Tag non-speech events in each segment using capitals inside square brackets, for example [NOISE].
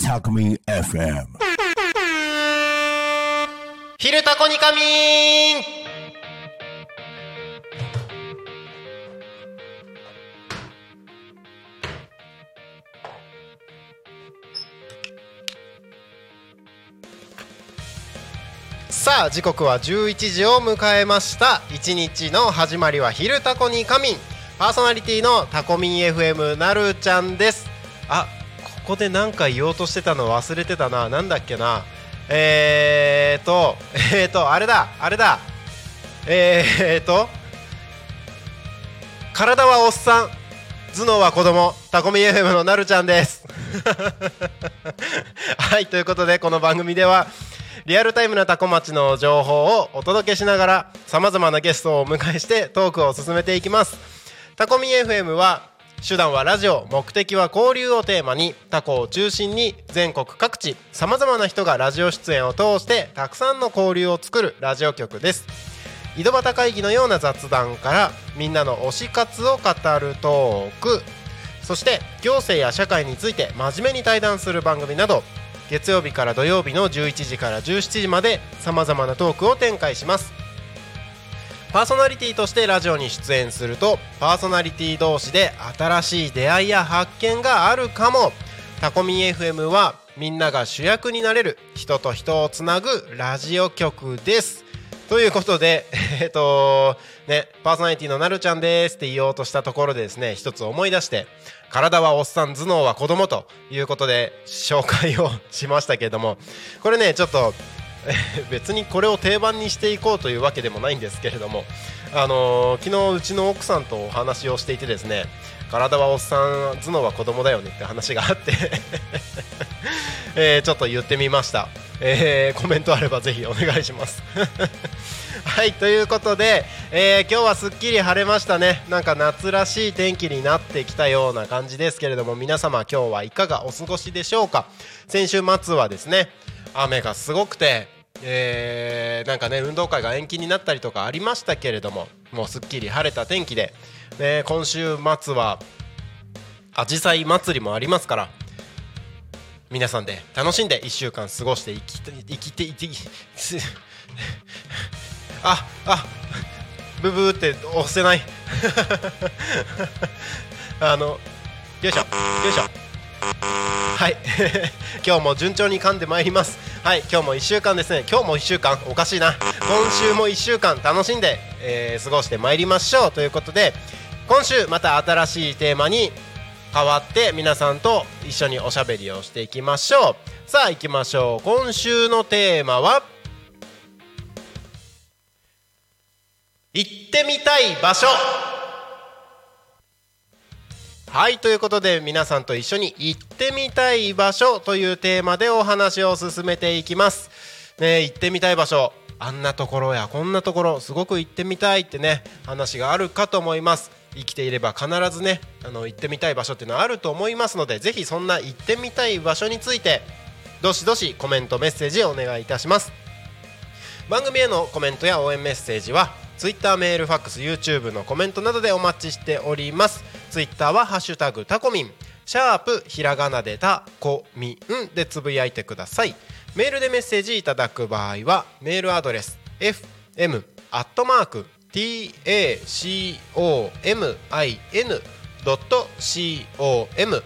タコミ FM 昼タコにカミンさあ時刻は11時を迎えました。一日の始まりは昼タコに仮眠。パーソナリティのタコミン FM なるちゃんです。あここで何か言おうとしてたの忘れてたな。なんだっけな。えーとえーとあれだあれだ。えーと体はおっさん頭脳は子供。タコミ FM のなるちゃんです。[LAUGHS] はいということでこの番組ではリアルタイムなタコ町の情報をお届けしながらさまざまなゲストをお迎えしてトークを進めていきます。タコミ FM は手段はラジオ目的は交流をテーマにタコを中心に全国各地さまざまな人がラジオ出演を通してたくさんの交流を作るラジオ局です。井戸端会議のような雑談からみんなの推し活を語るトーク。そして行政や社会について真面目に対談する番組など月曜日から土曜日の11時から17時までさまざまなトークを展開します。パーソナリティとしてラジオに出演するとパーソナリティ同士で新しい出会いや発見があるかも。タコミン FM はみんなが主役になれる人と人をつなぐラジオ局です。ということで [LAUGHS] えっとねパーソナリティのなるちゃんですって言おうとしたところでですね一つ思い出して体はおっさん頭脳は子供ということで紹介をしましたけれどもこれねちょっとえ [LAUGHS] 別にこれを定番にしていこうというわけでもないんですけれども、あのー昨日うちの奥さんとお話をしていてですね体はおっさん頭脳は子供だよねって話があって、[LAUGHS] えちょっと言ってみました、えーコメントあればぜひお願いします。[LAUGHS] はいということで、えー今日はすっきり晴れましたね。なんか夏らしい天気になってきたような感じですけれども皆様今日はいかがお過ごしでしょうか？先週末はですね雨がすごくて、えーなんかね運動会が延期になったりとかありましたけれどももうすっきり晴れた天気で、ね、今週末はあじさい祭りもありますから皆さんで楽しんで1週間過ごしていきて生きていて [LAUGHS] ああブブーって押せない。[LAUGHS] あのよいしょよいしょ。はい。[LAUGHS] 今日も順調に噛んでまいります。はい今日も1週間ですね。今日も1週間。おかしいな。今週も1週間楽しんで、えー過ごしてまいりましょう。ということで今週また新しいテーマに変わって皆さんと一緒におしゃべりをしていきましょうさあ行きましょう今週のテーマは行ってみたい場所はいということで皆さんと一緒に行ってみたい場所というテーマでお話を進めていきます。ね行ってみたい場所あんなところやこんなところすごく行ってみたいってね話があるかと思います。生きていれば必ずねあの行ってみたい場所っていうのはあると思いますのでぜひそんな行ってみたい場所についてどしどしコメントメッセージお願いいたします。番組へのコメントや応援メッセージは Twitter メールファックス YouTube のコメントなどでお待ちしております。Twitter は「ハッシュタグタコミン」シャープひらがなでタコミンでつぶやいてください。メールでメッセージいただく場合はメールアドレス fm アットマーク tacomin.com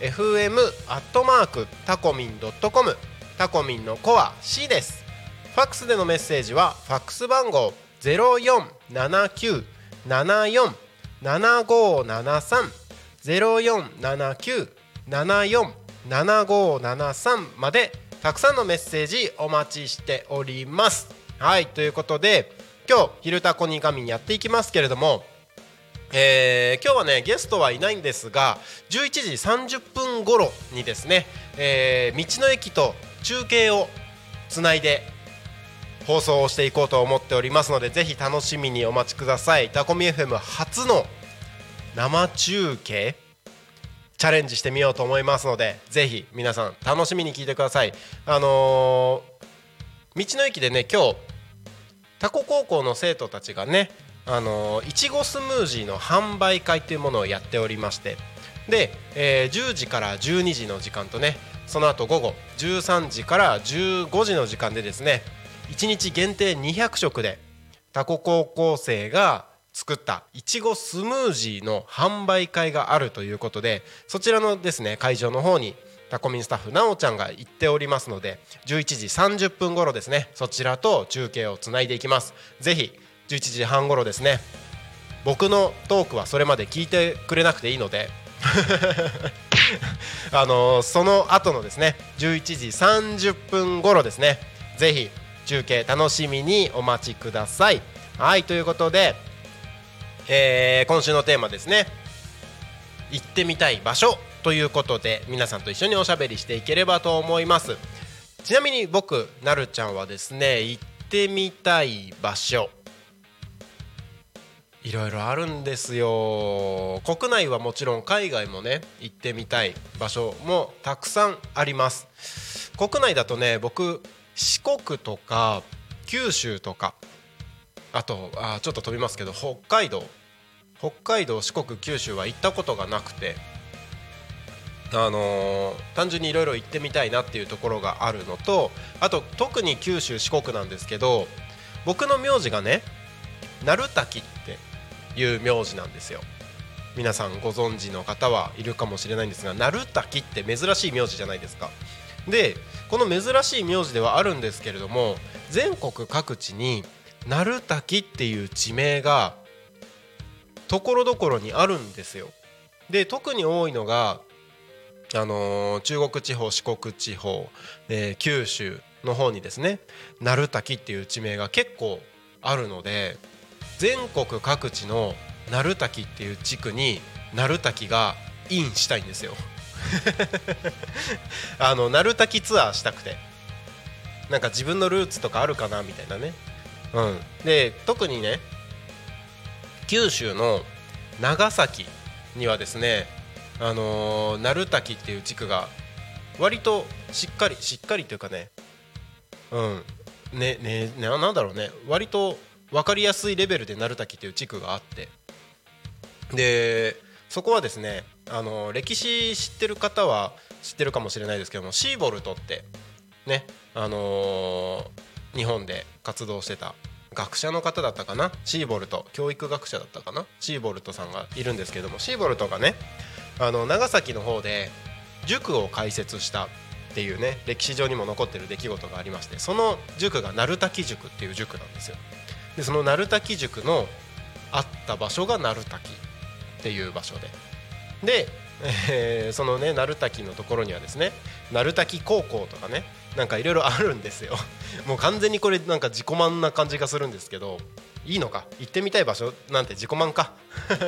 fm アットマークタコミンドットコムタコミンのコア C ですファックスでのメッセージはファックス番号ゼロ四七九七四七五七三ゼロ四七九七四七五七三までたくさんのメッセージお待ちしております。はいということで今日「昼タコに神」やっていきますけれどもえー今日はねゲストはいないんですが11時30分頃にですね、えー道の駅と中継をつないで放送をしていこうと思っておりますのでぜひ楽しみにお待ちください。タコミ FM 初の生中継チャレンジしてみようと思いますのでぜひ皆さん楽しみに聞いてください。あのー道の駅でね今日タコ高校の生徒たちがねあのいちごスムージーの販売会というものをやっておりましてで、えー10時から12時の時間とねその後午後13時から15時の時間でですね1日限定200食でタコ高校生が作ったいちごスムージーの販売会があるということでそちらのですね会場の方にタコミンスタッフなおちゃんが行っておりますので11時30分頃ですねそちらと中継をつないでいきます。ぜひ11時半頃ですね僕のトークはそれまで聞いてくれなくていいので [LAUGHS] あのその後のですね11時30分頃ですねぜひ中継楽しみにお待ちください。はいということで、えー今週のテーマですね行ってみたい場所。ということで皆さんと一緒におしゃべりしていければと思います。ちなみに僕なるちゃんはですね行ってみたい場所。いろいろあるんですよ。国内はもちろん海外もね行ってみたい場所もたくさんあります。国内だとね僕四国とか九州とかあとあちょっと飛びますけど北海道。北海道四国九州は行ったことがなくて。あのー単純にいろいろ行ってみたいなっていうところがあるのとあと特に九州四国なんですけど僕の名字がね鳴滝っていう名字なんですよ。皆さんご存知の方はいるかもしれないんですが鳴滝って珍しい名字じゃないですか。でこの珍しい名字ではあるんですけれども全国各地に鳴滝っていう地名がところどころにあるんですよ。で特に多いのがあの中国地方四国地方、えー九州の方にですね鳴滝っていう地名が結構あるので全国各地の鳴滝っていう地区に鳴滝がインしたいんですよ。[LAUGHS] あの鳴滝ツアーしたくて。なんか自分のルーツとかあるかなみたいなね。うん。で特にね九州の長崎にはですねあのー、鳴滝っていう地区が割としっかりしっかりというかねうん。ねねななんだろうね。割と分かりやすいレベルで鳴滝っていう地区があって。でそこはですねあの歴史知ってる方は知ってるかもしれないですけどもシーボルトってねあのー日本で活動してた学者の方だったかな？シーボルト教育学者だったかな？シーボルトさんがいるんですけどもシーボルトがねあの長崎の方で塾を開設したっていうね歴史上にも残ってる出来事がありましてその塾が鳴滝塾っていう塾なんですよ。でその鳴滝塾のあった場所が鳴滝っていう場所で。で、えーそのね鳴滝のところにはですね鳴滝高校とかねなんかいろいろあるんですよ。もう完全にこれなんか自己満な感じがするんですけどいいのか行ってみたい場所なんて自己満か。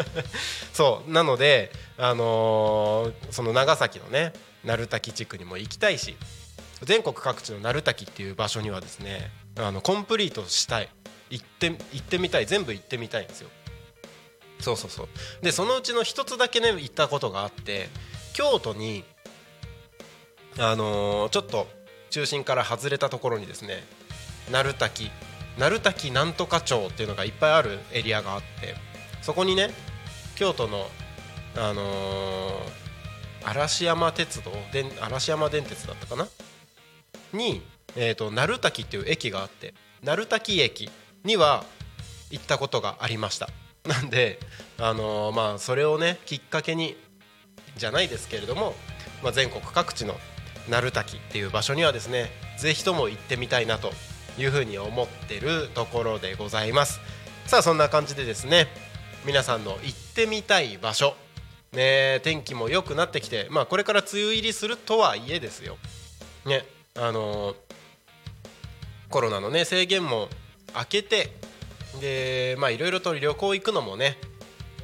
[LAUGHS] そうなのであのーその長崎のね鳴滝地区にも行きたいし全国各地の鳴滝っていう場所にはですねあのコンプリートしたい。行って行ってみたい。全部行ってみたいんですよ。そうそうそう。でそのうちの一つだけね行ったことがあって京都にあのーちょっと中心から外れたところにですね鳴滝鳴滝なんとか町っていうのがいっぱいあるエリアがあってそこにね京都のあのー嵐山鉄道で嵐山電鉄だったかな？に、えー、と鳴滝っていう駅があって鳴滝駅には行ったことがありました。[LAUGHS] なんで、あのーまあ、それをねきっかけにじゃないですけれども、まあ、全国各地の鳴滝っていう場所にはですねぜひとも行ってみたいなというふうに思ってるところでございます。さあそんな感じでですね皆さんの行ってみたい場所。ね天気も良くなってきてまあこれから梅雨入りするとはいえですよ。ねあのーコロナのね制限も明けてでまあいろいろと旅行行くのもね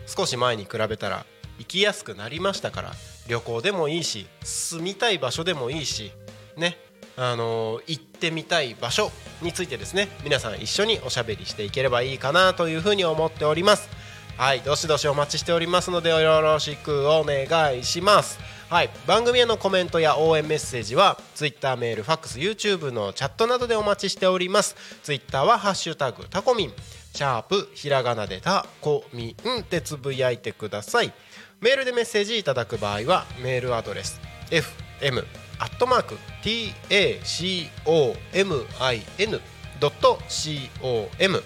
少し前に比べたら行きやすくなりましたから旅行でもいいし住みたい場所でもいいしねあの行ってみたい場所についてですね皆さん一緒におしゃべりしていければいいかなというふうに思っております。はいどしどしお待ちしておりますのでよろしくお願いします。はい番組へのコメントや応援メッセージは Twitter メールファックス YouTube のチャットなどでお待ちしております。Twitter は「ハッシュタグタコミン」シャープひらがなでたこみんってつぶやいてください。メールでメッセージいただく場合はメールアドレス fm アットマーク tacomin.com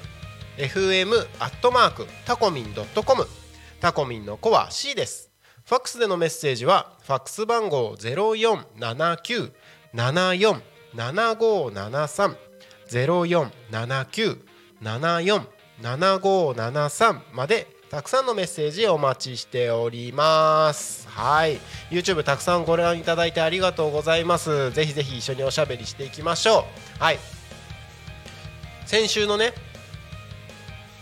fm アットマークタコミンドットコムタコミンの子は C です。ファックスでのメッセージはファックス番号0479747573 0479747573までたくさんのメッセージお待ちしております。はい。YouTube たくさんご覧いただいてありがとうございます。ぜひぜひ一緒におしゃべりしていきましょう。はい。先週のね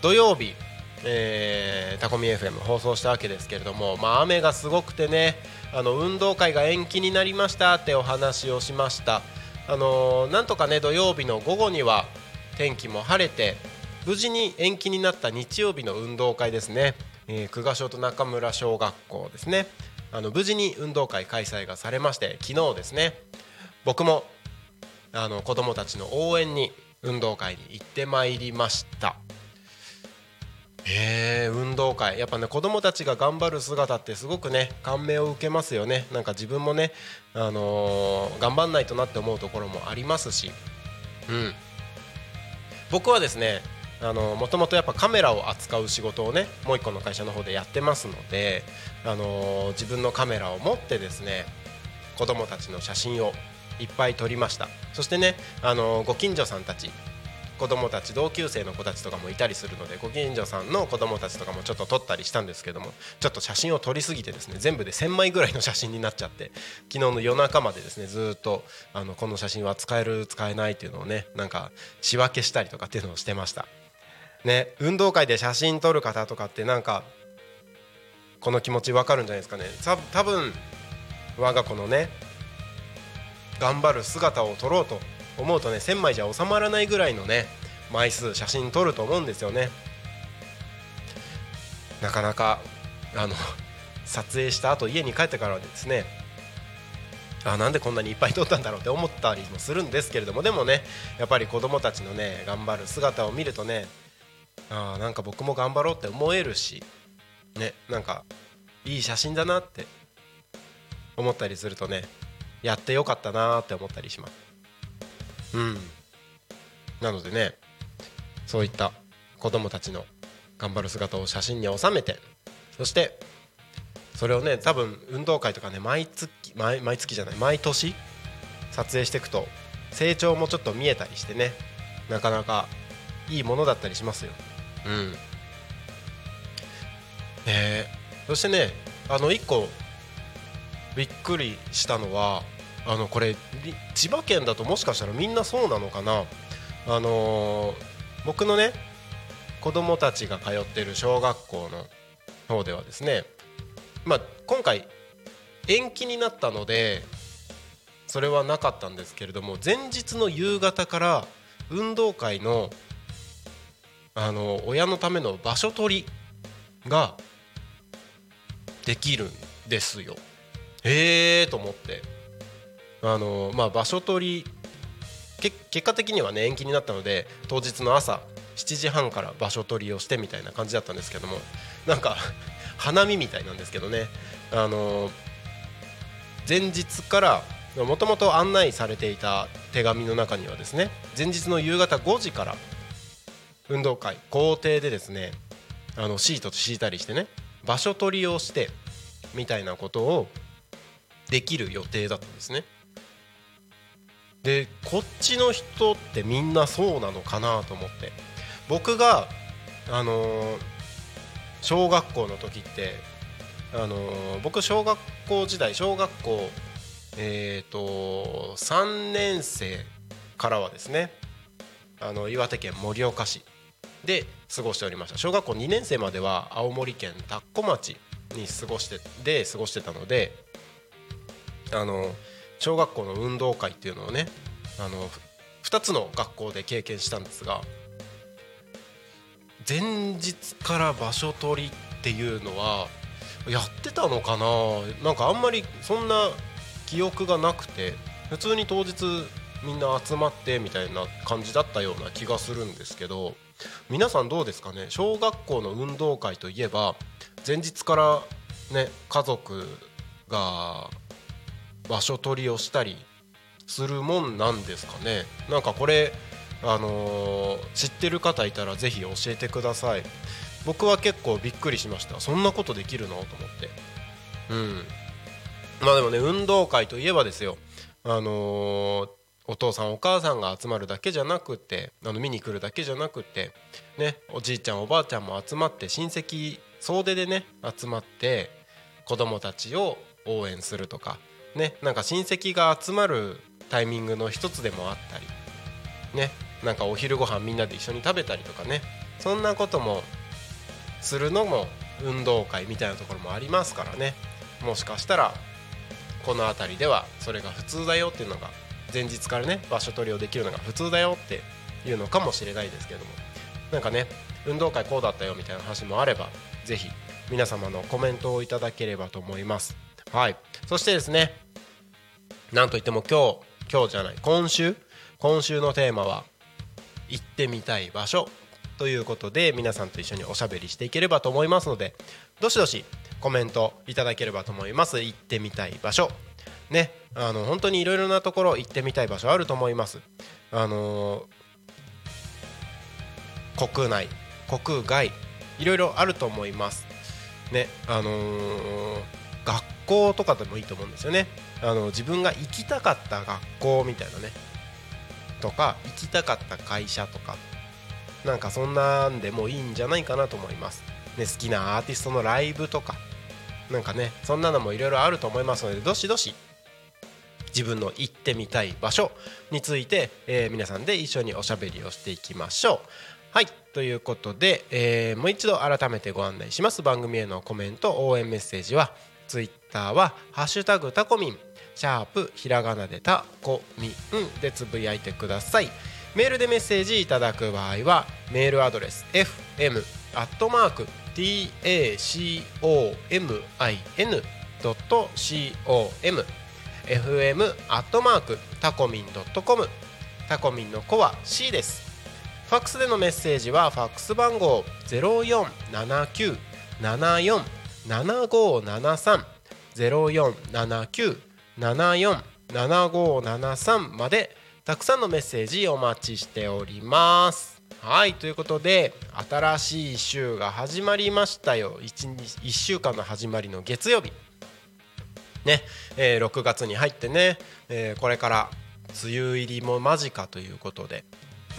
土曜日えー、タコミ FM 放送したわけですけれども、まあ、雨がすごくてねあの運動会が延期になりましたってお話をしました。あのーなんとかね土曜日の午後には天気も晴れて無事に延期になった日曜日の運動会ですね、えー、久我小と中村小学校ですね。あの無事に運動会開催がされまして昨日ですね。僕もあの子供たちの応援に運動会に行ってまいりました。へえ運動会。やっぱね子供たちが頑張る姿ってすごくね感銘を受けますよね。なんか自分もね、あのー頑張んないとなって思うところもありますし。うん。僕はですねもともとやっぱカメラを扱う仕事をねもう一個の会社の方でやってますので、あの自分のカメラを持ってですね子供たちの写真をいっぱい撮りました。そしてね、あのご近所さんたち子供たち同級生の子たちとかもいたりするのでご近所さんの子供たちとかもちょっと撮ったりしたんですけどもちょっと写真を撮りすぎてですね全部で1000枚ぐらいの写真になっちゃって昨日の夜中までですねずっとあのこの写真は使える使えないっていうのをねなんか仕分けしたりとかっていうのをしてました。ね運動会で写真撮る方とかってなんかこの気持ちわかるんじゃないですかね。多分我が子のね頑張る姿を撮ろうと思うとね1000枚じゃ収まらないぐらいのね枚数写真撮ると思うんですよね。なかなかあの撮影した後家に帰ってからですねあなんでこんなにいっぱい撮ったんだろうって思ったりもするんですけれどもでもねやっぱり子供たちのね頑張る姿を見るとねあなんか僕も頑張ろうって思えるしねなんかいい写真だなって思ったりするとねやってよかったなーって思ったりします。うん。なのでねそういった子供たちの頑張る姿を写真に収めてそしてそれをね多分運動会とかね毎月毎毎月じゃない毎年撮影していくと成長もちょっと見えたりしてねなかなかいいものだったりしますよ。うん。え。ーそしてねあの1個びっくりしたのはあのこれ千葉県だともしかしたらみんなそうなのかな。あのー僕のね子供たちが通ってる小学校の方ではですねまあ今回延期になったのでそれはなかったんですけれども前日の夕方から運動会のあの親のための場所取りができるんですよ。へえと思ってあのまあ場所取り結果的にはね延期になったので当日の朝7時半から場所取りをしてみたいな感じだったんですけどもなんか [LAUGHS] 花見みたいなんですけどねあの前日からもともと案内されていた手紙の中にはですね前日の夕方5時から運動会校庭でですねあのシート敷いたりしてね場所取りをしてみたいなことをできる予定だったんですね。でこっちの人ってみんなそうなのかなと思って僕があのー小学校の時ってあのー僕小学校時代小学校えっ、と3年生からはですねあの岩手県盛岡市で過ごしておりました。小学校2年生までは青森県田子町に過ごしてで過ごしてたのであの小学校の運動会っていうのをねあの2つの学校で経験したんですが前日から場所取りっていうのはやってたのかな？なんかあんまりそんな記憶がなくて普通に当日みんな集まってみたいな感じだったような気がするんですけど皆さんどうですかね？小学校の運動会といえば前日からね家族が場所取りをしたりするもんなんですかね？なんかこれあのー知ってる方いたらぜひ教えてください。僕は結構びっくりしました。そんなことできるの？と思って。うん。まあでもね運動会といえばですよ。あのーお父さんお母さんが集まるだけじゃなくてあの見に来るだけじゃなくてねおじいちゃんおばあちゃんも集まって親戚総出でね集まって子供たちを応援するとかねなんか親戚が集まるタイミングの一つでもあったりねなんかお昼ご飯みんなで一緒に食べたりとかねそんなこともするのも運動会みたいなところもありますからね。もしかしたらこの辺りではそれが普通だよっていうのが前日からね場所取りをできるのが普通だよっていうのかもしれないですけども。なんかね運動会こうだったよみたいな話もあればぜひ皆様のコメントをいただければと思います。はい。そしてですねなんといっても今日今日じゃない今週今週のテーマは行ってみたい場所ということで皆さんと一緒におしゃべりしていければと思いますのでどしどしコメントいただければと思います。行ってみたい場所。ねあの本当にいろいろなところ行ってみたい場所あると思います。あのー国内国外いろいろあると思います。ねあのー学校とかでもいいと思うんですよね。あの自分が行きたかった学校みたいなね。とか行きたかった会社とか。なんかそんなんでもいいんじゃないかなと思います、ね、好きなアーティストのライブとか。なんかねそんなのもいろいろあると思いますのでどしどし自分の行ってみたい場所について、えー皆さんで一緒におしゃべりをしていきましょう。はい。ということで、えーもう一度改めてご案内します。番組へのコメント応援メッセージはツイッターは「ハッシュタグタコミン」シャープひらがなでタコミンでつぶやいてください。メールでメッセージいただく場合はメールアドレス fm アットマーク tacomin.com fm アットマークタコミン .com タコミンの子は C です。ファックスでのメッセージはファックス番号0479747573 0479747573までたくさんのメッセージお待ちしております。はいということで新しい週が始まりましたよ。1, 1週間の始まりの月曜日。ね、えー6月に入ってね、えーこれから梅雨入りも間近ということで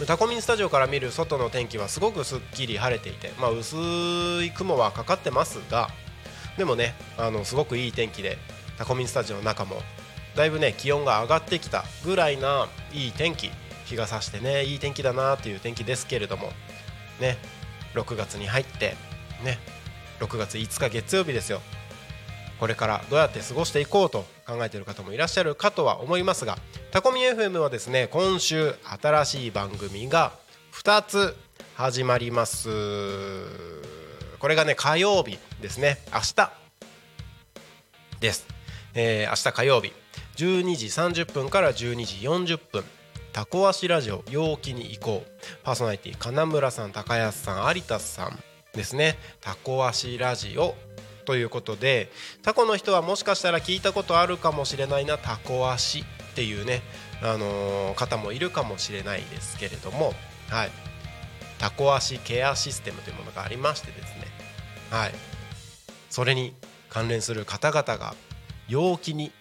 タコミンスタジオから見る外の天気はすごくすっきり晴れていて、まあ、薄い雲はかかってますがでもねあのすごくいい天気でタコミンスタジオの中もだいぶね気温が上がってきたぐらいないい天気日が差してねいい天気だなっていう天気ですけれどもね6月に入ってね6月5日月曜日ですよ。これからどうやって過ごしていこうと考えている方もいらっしゃるかとは思いますがタコミ FM はですね今週新しい番組が2つ始まります。これがね火曜日ですね。明日。です、えー明日火曜日。12時30分から12時40分。タコ足ラジオ陽気に行こう。パーソナリティ金村さん高安さん有田さんですね。タコ足ラジオということでタコの人はもしかしたら聞いたことあるかもしれないなタコ足っていうね、あのー方もいるかもしれないですけれども、はい、タコ足ケアシステムというものがありましてですね、はい、それに関連する方々が陽気に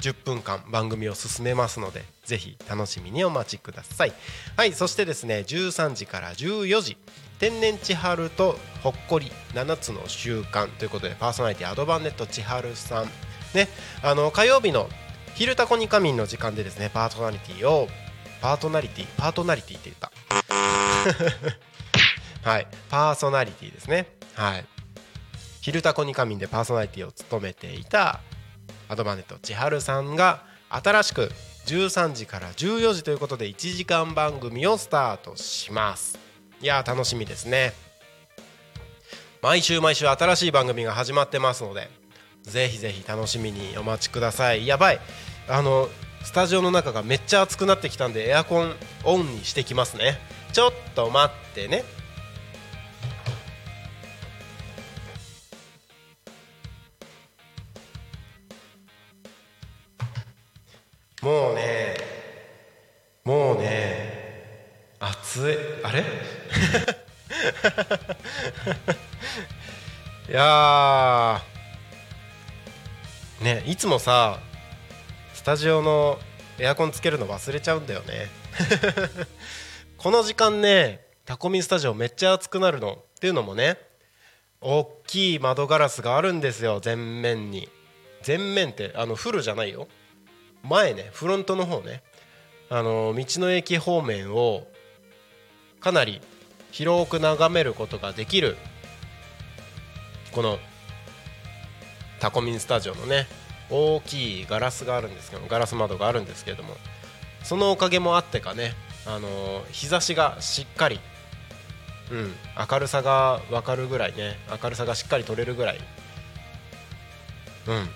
10分間番組を進めますのでぜひ楽しみにお待ちください。はい。そしてですね13時から14時天然千春とほっこり7つの習慣ということでパーソナリティアドバンネット千春さん。ねあの火曜日の「昼タコに仮眠」の時間でですねパーソナリティをパートナリティパートナリティって言った。[LAUGHS] はいパーソナリティですね。はい。昼タコに仮眠でパーソナリティを務めていたアドバンネット千春さんが新しく13時から14時ということで1時間番組をスタートします。いや楽しみですね。毎週毎週新しい番組が始まってますのでぜひぜひ楽しみにお待ちください。やばい。あのスタジオの中がめっちゃ暑くなってきたんでエアコンオンにしてきますね。ちょっと待ってね。もうねもうね。暑い。あれ？[LAUGHS] いやー。ねいつもさスタジオのエアコンつけるの忘れちゃうんだよね。[LAUGHS] この時間ねタコミスタジオめっちゃ暑くなるの。っていうのもね大きい窓ガラスがあるんですよ全面に。全面ってあのフルじゃないよ。前ねフロントの方ね。あの道の駅方面をかなり広く眺めることができるこのタコミンスタジオのね大きいガラスがあるんですけどガラス窓があるんですけれどもそのおかげもあってかねあの日差しがしっかりうん明るさが分かるぐらいね明るさがしっかり取れるぐらいうん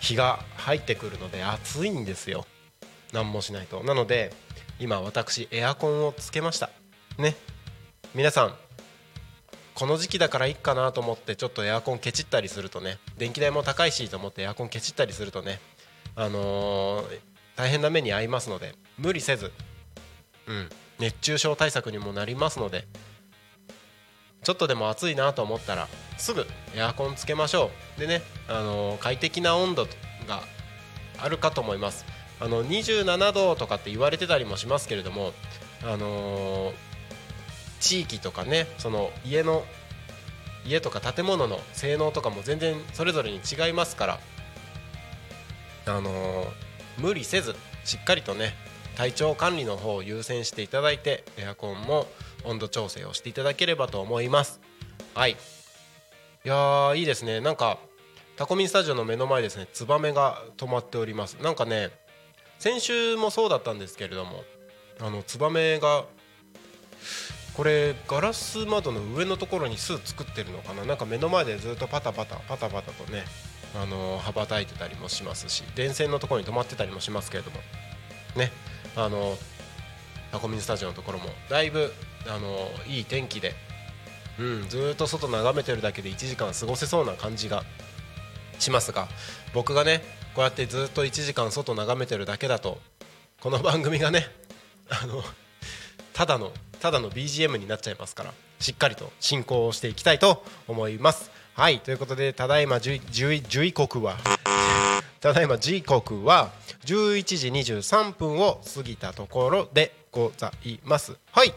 日が入ってくるので暑いんですよ。何もしないと。なので今私エアコンをつけました。ね。皆さんこの時期だからいいかなと思ってちょっとエアコンケチったりするとね電気代も高いしと思ってエアコンケチったりするとねあのー大変な目に遭いますので無理せず、うん、熱中症対策にもなりますのでちょっとでも暑いなと思ったらすぐエアコンつけましょう。でね、あのー快適な温度があるかと思います。あの27度とかって言われてたりもしますけれどもあのー地域とかねその家の家とか建物の性能とかも全然それぞれに違いますからあのー無理せずしっかりとね体調管理の方を優先していただいてエアコンも温度調整をしていただければと思います。はい。いやーいいですね。なんかタコミンスタジオの目の前ですねツバメが止まっております。なんかね先週もそうだったんですけれどもあのツバメがこれガラス窓の上のところに巣作ってるのかな？なんか目の前でずっとパタパタパタパタとねあの羽ばたいてたりもしますし電線のところに止まってたりもしますけれどもねあのタコミンスタジオのところもだいぶあのいい天気で、うん、ずっと外眺めてるだけで1時間過ごせそうな感じがしますが僕がねこうやってずっと1時間外眺めてるだけだとこの番組がね [LAUGHS] あのただのただの BGM になっちゃいますからしっかりと進行をしていきたいと思います。はいということでただいま10 10 11刻はただいま時刻は11時23分を過ぎたところでございます。はい。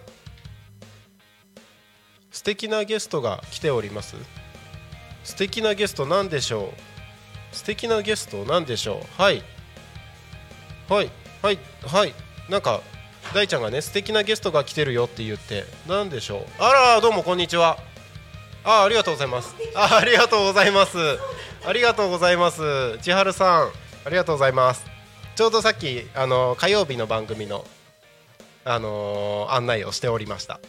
素敵なゲストが来ております。素敵なゲストなんでしょう。素敵なゲストなんでしょう。はい。はい。はい。はい。なんか大ちゃんがね素敵なゲストが来てるよって言って。なんでしょう。あらどうもこんにちは。あありがとうございます。あありがとうございます。ありがとうございます。千春さんありがとうございます。ちょうどさっきあの火曜日の番組のあのー案内をしておりました。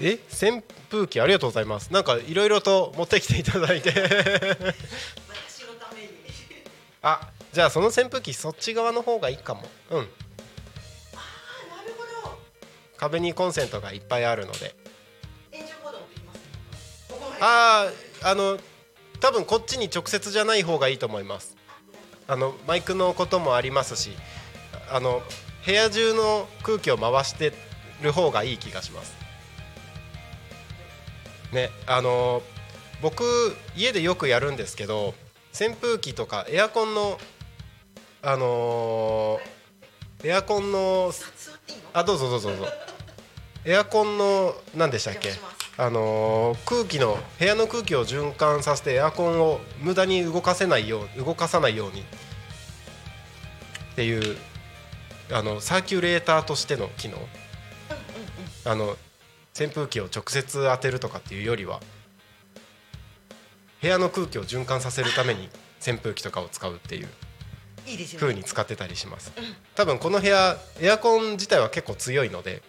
え？先扇風機ありがとうございます。なんかいろいろと持ってきていただいて。あじゃあその扇風機そっち側の方がいいかも。うん。あなるほど。壁にコンセントがいっぱいあるので。あああの多分こっちに直接じゃない方がいいと思います。あのマイクのこともありますしあの部屋中の空気を回してる方がいい気がしますねあの僕家でよくやるんですけど扇風機とかエアコンのあのーエアコンのあどうぞどうぞどうぞ。エアコンの何でしたっけ？あのー空気の部屋の空気を循環させてエアコンを無駄に動かせないよう動かさないように。っていうあのサーキュレーターとしての機能。あの扇風機を直接当てるとかっていうよりは部屋の空気を循環させるために扇風機とかを使うっていう風ね。に使ってたりします。多分この部屋エアコン自体は結構強いので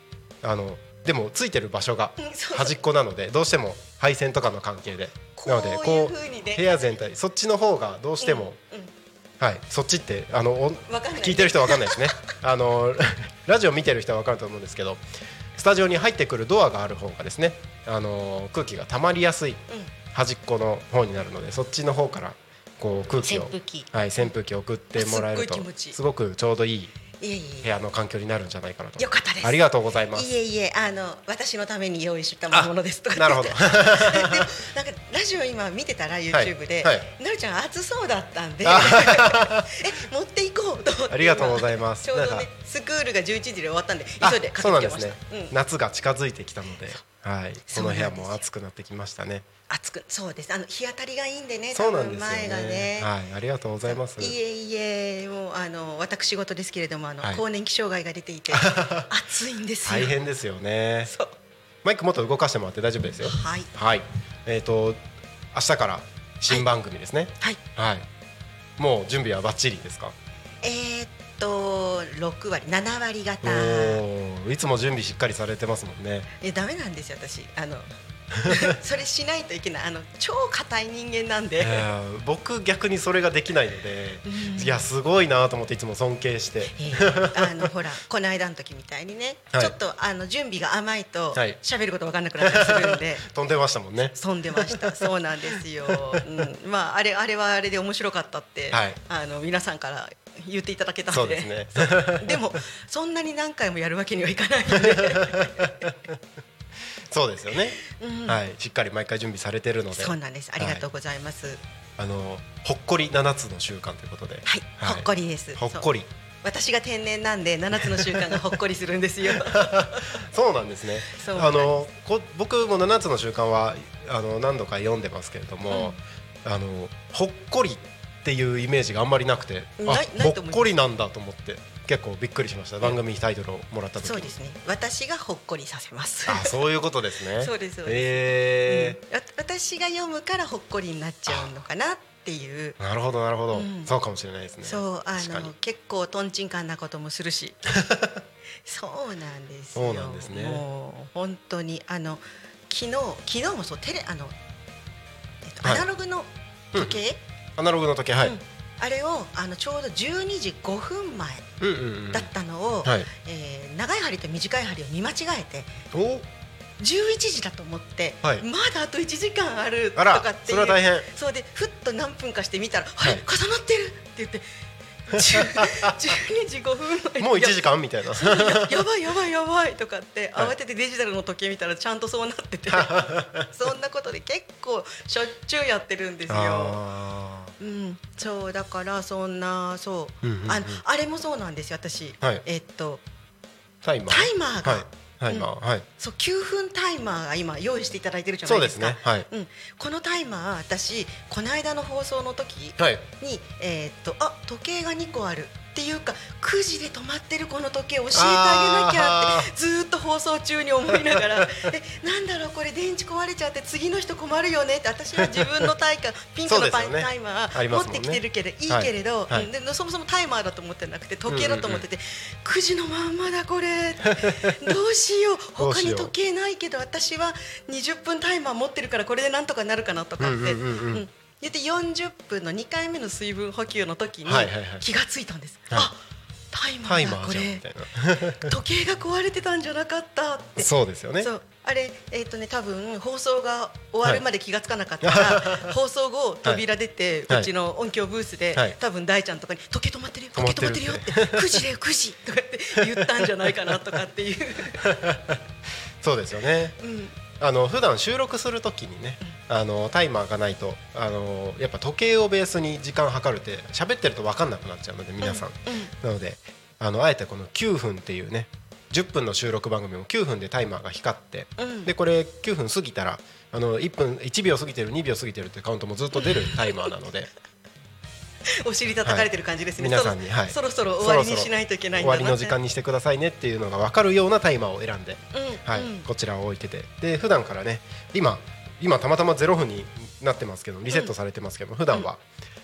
あのでもついてる場所が端っこなのでどうしても配線とかの関係で。なのでこう部屋全体そっちの方がどうしてもはい、そっちってあの聞いてる人は分かんないですね。あのラジオ見てる人は分かると思うんですけどスタジオに入ってくるドアがある方がですねあの空気が溜まりやすい端っこの方になるのでそっちの方からこう空気を扇風機。はい、扇風機を送ってもらえるとすっごくちょうどいい部屋の環境になるんじゃないかなと。よかったです。ありがとうございます。いえいえあの私のために用意したもので。すとかなるほど。[LAUGHS] でもなんかラジオ今見てたら YouTube で、はい。なるちゃん暑そうだったんで。あ [LAUGHS] え持っていこうと思ってありがとうございます。ちょうどねスクールが11時で終わったんであ急いで買ってきました。ね、うん。夏が近づいてきたのではい。この部屋も暑くなってきましたね。暑くそうです。あの日当たりがいいんでねそうなんですよね。前がね。はい。ありがとうございます。いえいえもうあの私事ですけれどもあの、はい。更年期障害が出ていて [LAUGHS] 暑いんですよ。大変ですよね。そう。マイクもっと動かしてもらって大丈夫ですよ。はい。はい。えっ、と明日から新番組ですね。はい。はい、もう準備はバッチリですか？えーっと6割7割お方ー。いつも準備しっかりされてますもんね。いやダメなんですよ私。あの [LAUGHS] それしないといけない。あの超硬い人間なんで、えー僕逆にそれができないので、うん。いやすごいなと思っていつも尊敬して。えーあの [LAUGHS] ほらこの間の時みたいにね、はい。ちょっとあの準備が甘いとはい。喋、ること分かんなくなったりするんで。[LAUGHS] 飛んでましたもんね。飛んでました。そうなんですよ、うん、まああれあれはあれで面白かったって、はい。あの皆さんから言っていただけたんで。そうですね。[LAUGHS] でもそんなに何回もやるわけにはいかないので、[LAUGHS] そうですよね、うん。はい。しっかり毎回準備されてるので。そうなんです。ありがとうございます。あのほっこり7つの習慣ということで。はい、ほっこりです。ほっこり。私が天然なんで7つの習慣がほっこりするんですよ。[LAUGHS] そうなんですね。あのこ僕も7つの習慣はあの何度か読んでますけれども、あのほっこりっていうイメージがあんまりなくてあほっこりなんだと思って結構びっくりしました。番組タイトルをもらった時に。そうですね。私がほっこりさせます。あそういうことですね。そうですそうです。えうん。わ私が読むからほっこりになっちゃうのかなっていう。ーなるほどなるほど、うん。そうかもしれないですね。そうあの結構とんちんかんなこともするし。[LAUGHS] そうなんですそようなんですね。もう本当にあの昨日昨日もそうテレあの、えっとはい。アナログの時計、アナログの時計はい、うん。あれをあのちょうど12時5分前だったのを、はい。えー長い針と短い針を見間違えてお。11時だと思って、はい。まだあと1時間あるとかっていう。それは大変。そうでふっと何分かして見たら「あれ、はい重なってる!」って言って10 12時5分前もう1時間みたいな。ややばいやばいやばいとかってはい。慌ててデジタルの時計見たらちゃんとそうなってて。[LAUGHS] そんなことで結構しょっちゅうやってるんですよ。あうん、そうだからそんなそう,、うんうんうん。あのあれもそうなんですよ私、はい。えっとータイマー。タイマーが。はいタイマー、はい。そう9分タイマーが今用意していただいてるじゃなそいうでか。ですすね。はい。うん、このタイマー私この間の放送の時はい。に、えーっとあ時計が2個あるっていうか9時で止まってるこの時計教えてあげなきゃってずーっと放送中に思いながら [LAUGHS] えなんだろうこれ電池壊れちゃって次の人困るよねって私は自分のタイカピンクのパタイマー持ってきてるけどいい。けれど、はいでそもそもタイマーだと思ってなくて時計だと思ってて、9時のまんまだこれどうしようどうしよう他に時計ないけど私は20分タイマー持ってるからこれでなんとかなるかなとかって。うんうんうんうんうん言って40分の2回目の水分補給の時にはいはいはい。気がついたんです、はい。あタイマタイマーだこれ。時計が壊れてたんじゃなかったって。そうですよね。あれえっ、とね多分放送が終わるまで気がつかなかったから、放送後扉出て、はい。うちの音響ブースで、はい。多分大ちゃんとかに「時計止まってるよ時計止って。るまってるよ」って「9時だよ9時」とかって言ったんじゃないかなとかっていう、[LAUGHS] そうですよね。うん、あの普段収録するときにね、あのタイマーがないとあのやっぱ時計をベースに時間計るって喋ってると分かんなくなっちゃうので皆さん、うん。なのであのあえてこの9分っていうね10分の収録番組も9分でタイマーが光って、うん。でこれ9分過ぎたらあの1分1秒過ぎてる2秒過ぎてるってカウントもずっと出るタイマーなので [LAUGHS] お尻叩かれてる感じですね、皆さんに、はい、そろそろ終わりにしないといけないんだな終わりの時間にしてくださいねっていうのが分かるようなタイマーを選んで、うんはい。うん。こちらを置いてて。で普段からね今今たまたま0分になってますけどリセットされてますけど、普段は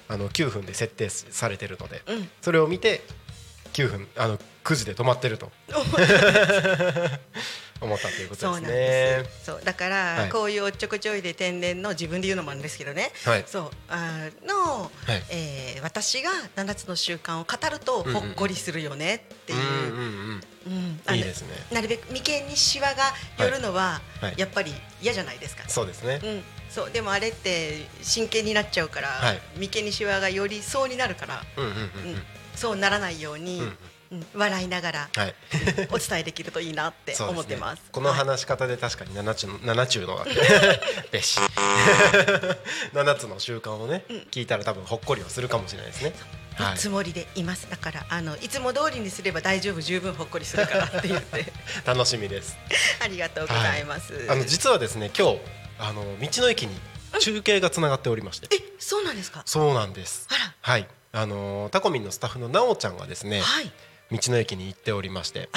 あの9分で設定されてるので、うん。それを見て9分あの9時で止まってると [LAUGHS] 思ったということですね。そうだから、はいこういうおっちょこちょいで天然の自分で言うのもあるんですけどね。はいそうあの、はいえー私が七つの習慣を語るとほっこりするよねっていう。うんうんうんうんあのいいですね。なるべく眉間にシワが寄るのは、はいやっぱり嫌じゃないですか。そうですね。うん、そうでもあれって真剣になっちゃうから、はい眉間にシワが寄りそうになるから、うんうんうんううんん。そうならないように、ううんん笑いながらはい。[LAUGHS] お伝えできるといいなって思ってます。ね、このはい話し方で確かに七中の七中のべし七つの習慣をね、うん。聞いたら多分ほっこりはするかもしれないですね。はい。つもりでいます。だからあのいつも通りにすれば大丈夫十分ほっこりするからって言って。[LAUGHS] 楽しみです。[LAUGHS] ありがとうございます、あの実はですね今日あの道の駅に中継がつながっておりまして、えそうなんですか？そうなんです。あら。はい。あのタコミンのスタッフのなおちゃんがですね、はい。道の駅に行っておりまして、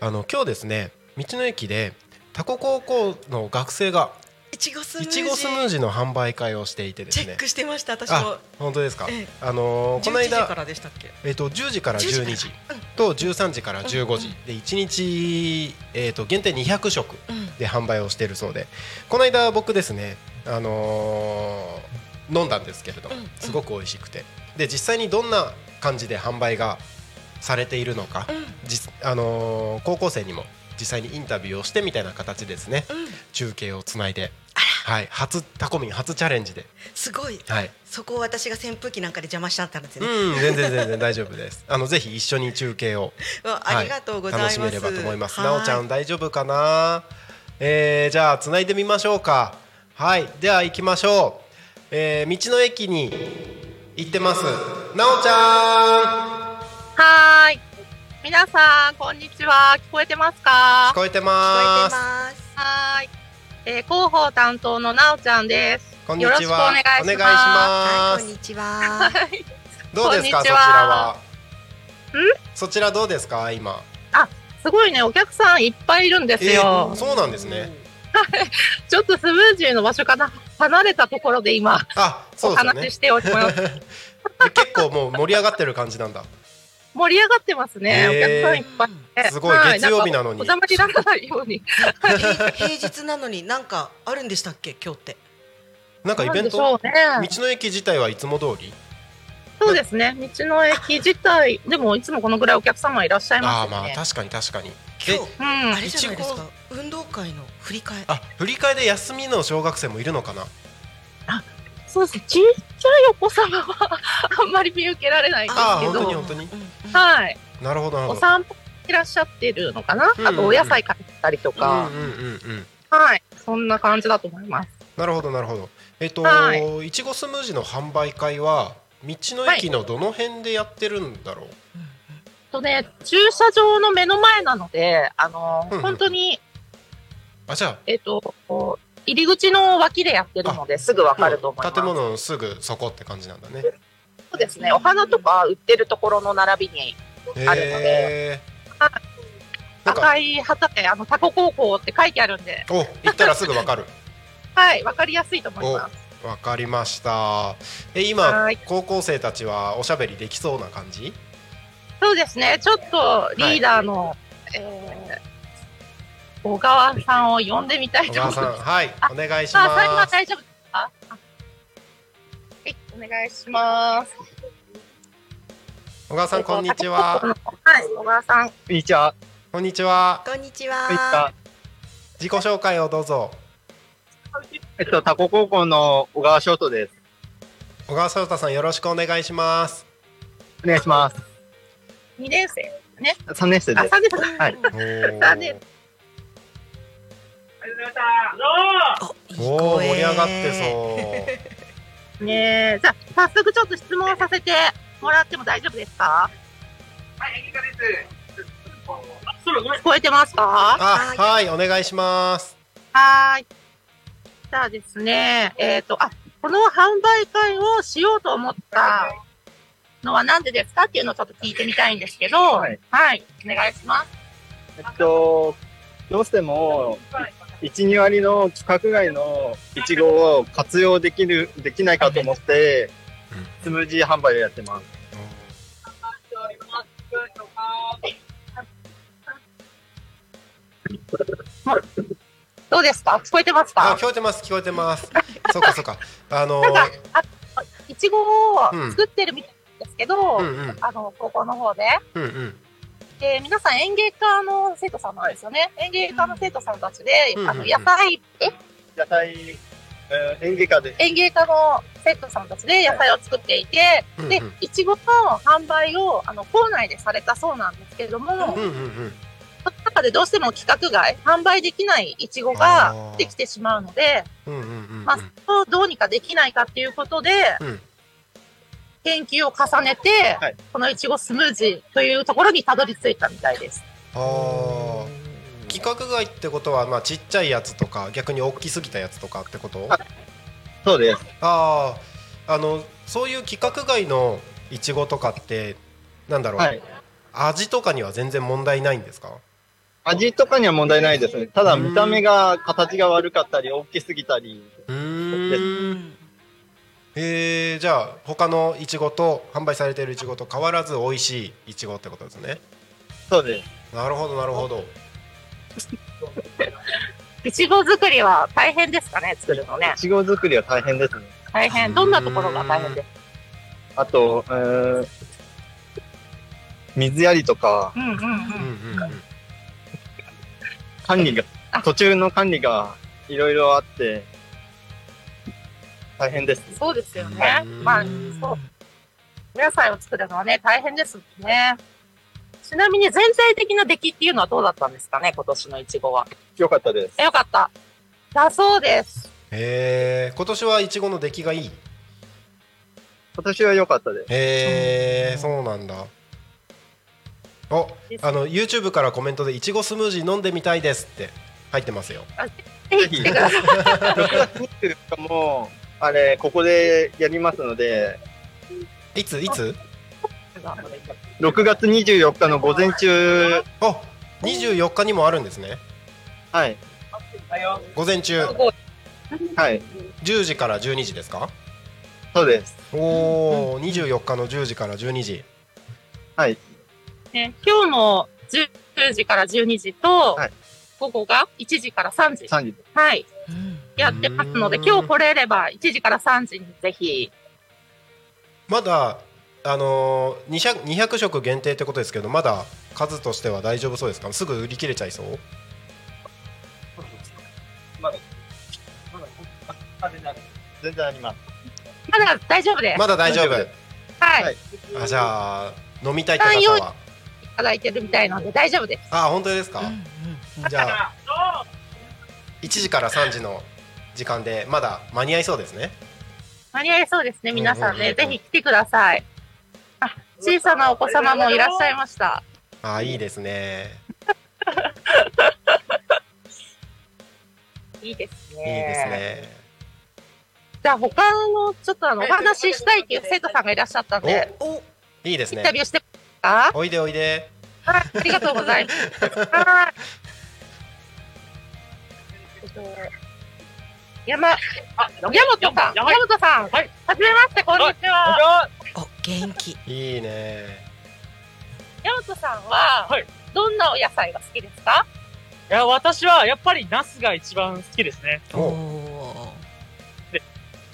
あの今日ですね道の駅でタコ高校の学生がいちごスムーいジーの販売会をしていてですね。チェックしてました私も。あ本当ですか、ええ。あのーこの11時か間らでしたっけ？えっ、と10時から10時。12時と13時から15時、で1日えっ、と限定200食うん。で販売をしているそうでこの間僕ですねあのー飲んだんですけれどもうんうん。すごく美味しくてで実際にどんな感じで販売がされているのか、うん。実あのー高校生にも実際にインタビューをしてみたいな形ですねうん。中継をつないで、はい、初タコミン初チャレンジで、すごい。はい、そこを私が扇風機なんかで邪魔しちゃったんですよね、うん全然全然 [LAUGHS] 大丈夫です。あのぜひ一緒に中継を、わはい。ありがとうございます、楽しめればと思います。はい。なおちゃん大丈夫かな？えー、じゃあつないでみましょうか。はい。では行きましょう、えー、道の駅に行ってます。なおちゃはーい。皆さん、こんにちは。聞こえてますんか？聞こえて聞こえますてます。はーい。えー広報担当のなおちゃんです。こんにちは。よろしくお願いします。お願いします。はいこんにちは。はい。どうですか？そちこんにちは。らは。そちらどうですか？今。すごいね、お客さんいっぱいいるんですえよー。そうなんですね。[LAUGHS] ちょっとスムージーの場所から離れたところで今、あそうね話ししております。[LAUGHS] 結構もう盛り上がってる感じなんだ盛り上がってますね。おへー客さんいっぱい。すごいは月曜日なのにお邪魔にならないように。[LAUGHS] 平日なのになんかあるんでしたっけ？今日ってなんかイベント？ね。道の駅自体はいつも通り？そうですね。道の駅自体、でもいつもこのぐらいお客様いらっしゃいああまあますよね。確かに確かに今日うんあ。れじゃないですか運動会の振り替えあ振り替えで休みの小学生もいるのかな？そうですね。ちっちゃいお子様はあんまり見受けられないんですあーけど、本当に本当に？うんうんはい。なるほどなるほど。お散歩いらっしゃってるのかな、うんあとお野菜買ったりとうんか、うんうんうん。はい。そんな感じだと思います。なるほどなるほど。えっと、、はい。ちごスムージーの販売会は道の駅のどの辺でやってるんだろう、とね、駐車場の目の前なので、あのうんうん。本当に、あじゃあ。えっ、と、入り口の脇でやってるので、すぐわかると思います。建物のすぐそこって感じなんだね。そうですね。お花とか売ってるところの並びに、あるので。赤い旗で、あの、タコ高校って書いてあるんで、お行ったらすぐわかる。[LAUGHS] はい、わかりやすいと思います。わかりました。え今はい。高校生たちはおしゃべりできそうな感じ？そうですね。ちょっとリーダーの、えー小川さんを呼んでみたい小川と思います。さんはいお願いしますは大丈夫ですか？あはい、お願いします。小川さんこんにちえは。はい、小川さん。こんにちは。こんにちはこんにちはは。自己紹介をどうぞえっと、タコ高校の小川翔太です。小川翔太さんよろしくお願いしますお願いします。2年生。3年生あ、です。3年生。はい。おー残念おいいお盛り上がってそう。[LAUGHS] ねえ、じゃあ、早速ちょっと質問させてもらっても大丈夫ですか？聞こえてます。か？あはいお願いします。はーい。じゃあですね、えっ、と、あ、この販売会をしようと思ったのはなんでですかっていうのをちょっと聞いてみたいんですけど、ははいい、お願いします。えっと、どうしても、1、2割の規格外のイチゴを活用できる、できないかと思ってうん、スムージー販売をやってます。どうですか？聞こえてますあか聞こえてます聞こえてます。そうかそうか。あのなんか、あいちごをうん。作ってるみたいですけど、うんうん。あの、高校の方で。うんうんで、皆さん園芸家の生徒さんなんですよね。園芸家の生徒さんたちで、うんあの、野菜、え？野菜、えー園芸家で。園芸家の生徒さんたちで野菜を作っていて、でうんうん、いちごの販売を、あの、校内でされたそうなんですけれども、うんうんうんその中でどうしても規格外、販売できないいちごあがー。できてしまうので、うんうんうんうん。まあ、それをどうにかできないかっていうことで、うん研究を重ねて、はいこのいちごスムージーというところにたどり着いたみたいです。あー規格外ってことはまあちっちゃいやつとか逆に大きすぎたやつとかってこと？あそうです。あああのそういう規格外のいちごとかってなんだろう、はい。味とかには全然問題ないんですか？味とかには問題ないですね。ただ見た目が形が悪かったり大きすぎたり。うーんえー、じゃあ他のいちごと販売されているいちごと変わらず美味しいいちごってことですねそうです。なるほどなるほどいちご作りは大変ですかね、作るのねい。ちご作りは大変ですね。大変。どんなところが大変ですあと、えー水やりとか、うんうんうん。うんうんうん管理があ、途中の管理がいろいろあって、大変です。そうですよねうん。まあ、そう。野菜を作るのはね、大変ですもんね。ちなみに全体的な出来っていうのはどうだったんですかね、今年のいちごは。よかったです。えよかった。だそうです。へえ今年はいちごの出来がいい？今年は良かったです。へえそうなんだおあの YouTube からコメントでいちごスムージー飲んでみたいですって入ってますよぜひ来てください。6月24日も、あれ、ここでやりますので、いつ？いつ？6月24日の午前中、あ24日にもあるんですね。はい、午前中。はい、10時から12時ですか？そうです。おお24日の10時から12時。はい、ね、今日の10時から12時と、はい。午後が1時から3時。3時。はい。やってますので、うーん今日来れれば1時から3時にぜひ。まだあのー、200, 200食限定ってことですけどまだ数としては大丈夫そうですか？すぐ売り切れちゃいそう？全然あります。まだ大丈夫です。まだ大丈夫はい。はいい、あじゃあ飲みたいって方はただいてるみたいなので大丈夫です。あ本当ですか、じゃあ1時から3時の時間でまだ間に合いそうですね間に合いそうですね、皆さんね。うんうんうんうんぜひ来てください。あ、小さなお子様もいらっしゃいました。あいいですね [LAUGHS] いいですいいね。ですねじゃあ他のちょっとあのお話ししたいっていう生徒さんがいらっしゃったんで、おいいですインタビねューしてもいいですか？おいでおいではい、ありがとうございます。[LAUGHS] はい。と山、山本さん、山本さん、はい、はじめまして、こんにちは。お元気。いいね。山本さんは、はい。どんなお野菜が好きですか？いや、私はやっぱりナスが一番好きですね。おおお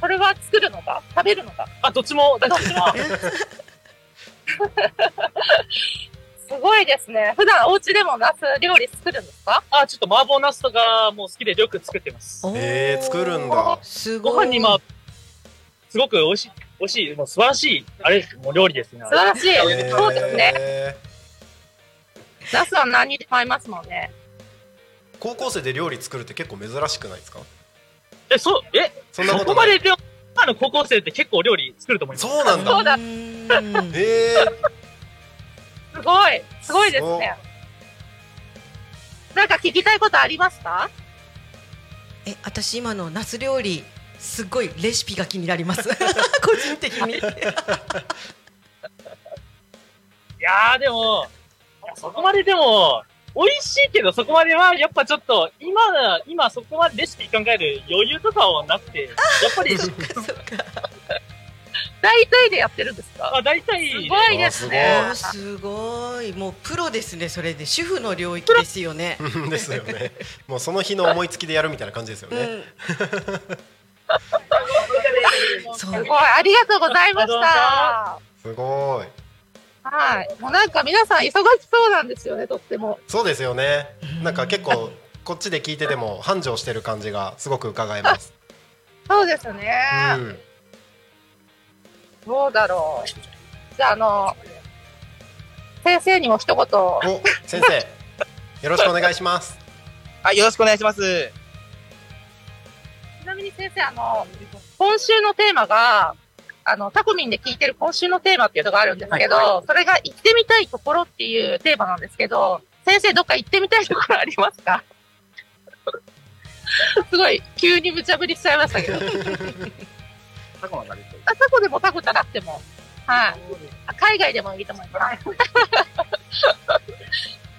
これは作るのか？食べるのか？あ、どっちも、どっちも。[LAUGHS] すごいですね。普段お家でもナス料理作るんですか？あ、ちょっと麻婆ナスとかも好きでよく作ってます。ーえー、作るんだすごいご飯にまあ、すごく美味しい、美味しい、もう素晴らしい、あれです、もう料理ですね。素晴らしい。えーそうですね。ナスは何にでも合いますもんね？高校生で料理作るって結構珍しくないですか？え、そう、え、そそんなことまででも、今の高校生って結構料理作ると思います。そうなんだそうだうーんえすごい。すごいですね。なんか聞きたいことありますか？え私今のナス料理すごいレシピが気になります。[LAUGHS] 個人的に。[LAUGHS] いやーでも、そこまででも、美味しいけどそこまではやっぱちょっと、今、今そこまでレシピ考える余裕とかはなくて、やっぱり、そっかそっか大体でやってるんですか？あ、大体、すごいですね。すごい。もうプロですねそれで。主婦の領域ですよね。う [LAUGHS] んですよね。もうその日の思いつきでやるみたいな感じですよね、すごいありがとうございました。すごい。はい。もうなんか皆さん忙しそうなんですよねとっても。そうですよね。なんか結構こっちで聞いてても繁盛してる感じがすごく伺えます、そうですね、うん、どうだろう。じゃああの先生にも一言。お先生。よろしくお願いします。はい、よろしくお願いします。ちなみに先生、あの、今週のテーマが、あの、タコミンで聞いてる今週のテーマっていうのがあるんですけど、それが行ってみたいところっていうテーマなんですけど、先生どっか行ってみたいところありますか？[LAUGHS] すごい、急に無茶ぶりしちゃいましたけど。[LAUGHS] [LAUGHS] タコマンが出あタコでもタコじゃなくても。はい。あ海外でもいいと思います。[LAUGHS]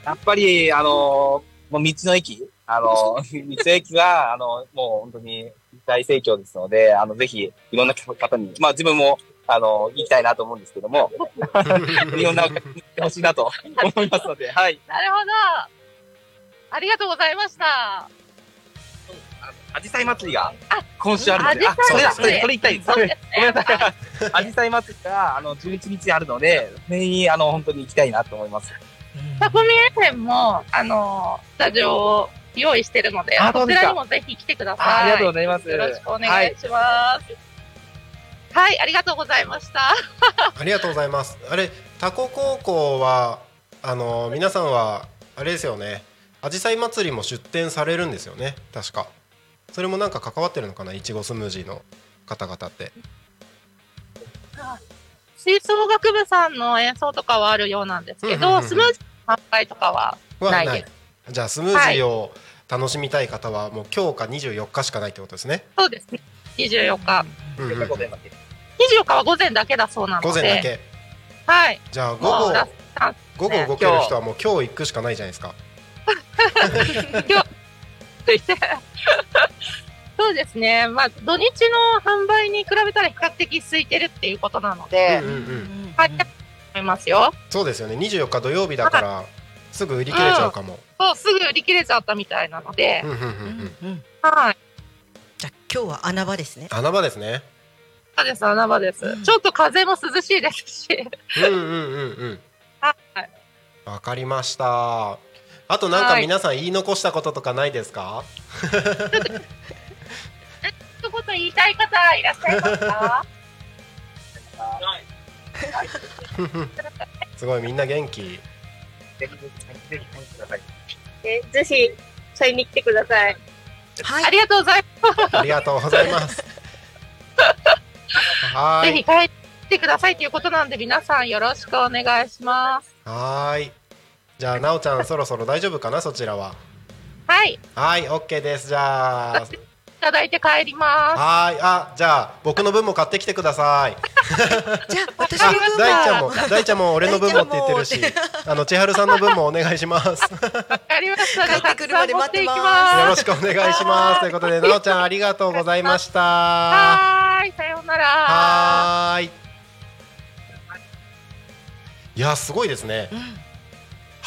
やっぱり、あのーもう道の駅、あのー [LAUGHS] 道の駅が、あのもう本当に大盛況ですので、あの、ぜひ、いろんな方に、まあ自分も、あの行きたいなと思うんですけども、[LAUGHS] いろんな方に行ってほしいなと思いますので、はい。なるほど。ありがとうございました。アジサイ祭りがあ今週あるので、あ、それだ、それ、それ言いたいごめんなさい。アジサイ祭りが、あの、11日あるので、それに、あの、本当に行きたいなと思います。タコミ FM も、あの、スタジオを用意してるので、あそちらにもぜひ来てください。あありがとうございます。よろしくお願いします。はい、ありがとうございました。[LAUGHS] ありがとうございますあれタコ高校はあの皆さんはあれですよねアジサイ祭りも出店されるんですよね確かそれもなんか関わってるのかな？いちごスムージーの方々って吹奏楽部さんの演奏とかはあるようなんですけど、うんうんうんスムージーの販売とかははないです。じゃあスムージーを楽しみたい方はもう今日か24日しかないってことですね、そうですね。24日。うんうんうんございます24日は午前だけだそうなので。午前だけはい。じゃあ午後午後動ける人はもう今日行くしかないじゃないですかと言って。そうですね。まあ、土日の販売に比べたら比較的空いてるっていうことなので、うんうんうんはい、思いますよ。そうですよね24日土曜日だからすぐ売り切れちゃうかも、そう、すぐ売り切れちゃったみたいなのでうん、うんうんうんうんうんはい。じゃあ今日は穴場ですね。穴場ですねそうです、穴場です。うんちょっと風も涼しいですし。うんうんうんうん [LAUGHS] はい。わかりましたあとなんかはい。皆さん言い残したこととかないですか？一言言いたい方いらっしゃいますか？[LAUGHS] すごいみんな元気。ぜひ買いに来てください。はい。ありがとうございまありがとうございます。[LAUGHS] はす。ぜひ買いに来てくださいということなんで、皆さんよろしくお願いします。はーいじゃあなおちゃんそろそろ大丈夫かなそちらは？はい。いはいオッケーです。じゃあただいて帰ります。はーい。あじゃあ僕の分も買ってききてください。[LAUGHS] じゃあ私あの分大ちゃんもは大ちゃんも俺の分もって言ってるしあの千春さんの分もお願いします。わかりました。帰ってくるまで待ってます。よろしくお願いします。ということでなおちゃんありがとうございました。はーい。さようなら。はーい。いやすごいですね。うん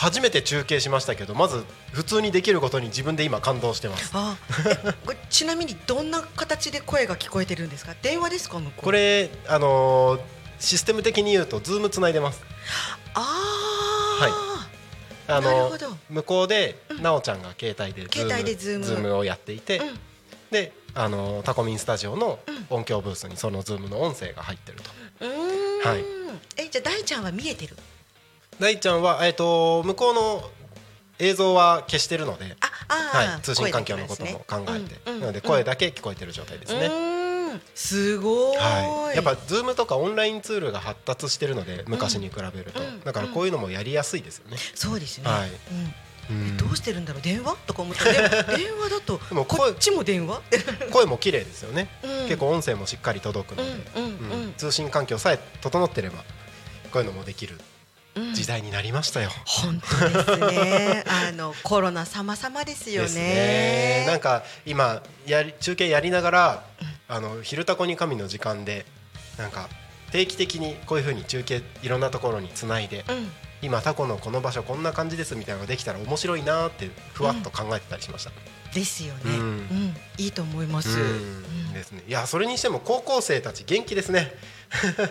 初めて中継しましたけどまず普通にできることに自分で今感動してます。あえこれちなみにどんな形で声が聞こえてるんですか？電話ですか向こうこれあのーシステム的に言うとズームつないでます。ああのなるほど。向こうでうん。なおちゃんが携帯でズームズーム。をやっていて、うん。であのタコミンスタジオのう音響ブースにそのズームの音声が入ってると。はい。えじゃあ大ちゃんは見えてる？大ちゃんは、えー、と向こうの映像は消してるので、はい、通信環境のことも考えて、うんうんなので声だけ聞こえてる状態ですね、すごーい、はい、やっぱズームとかオンラインツールが発達してるので昔に比べると、うんだからこういうのもやりやすいですよね、そうですよね、はい。うん。うん。どうしてるんだろう？電話？とか思った。[LAUGHS] 電話だとでも声こっちも電話、声も綺麗ですよね、うん。結構音声もしっかり届くので、うん通信環境さえ整ってればこういうのもできる。うん時代になりましたよ。本当ですねあの [LAUGHS] コロナ様々ですよねね。なんか今やり中継やりながら、あの昼タコに神の時間でなんか定期的にこういう風に中継いろんなところにつないでうん今タコのこの場所こんな感じですみたいなのができたら面白いなーってふわっと考えてたりしました。ですよね。ううんん、いいと思います。うんうんですね。いやそれにしても高校生たち元気ですね。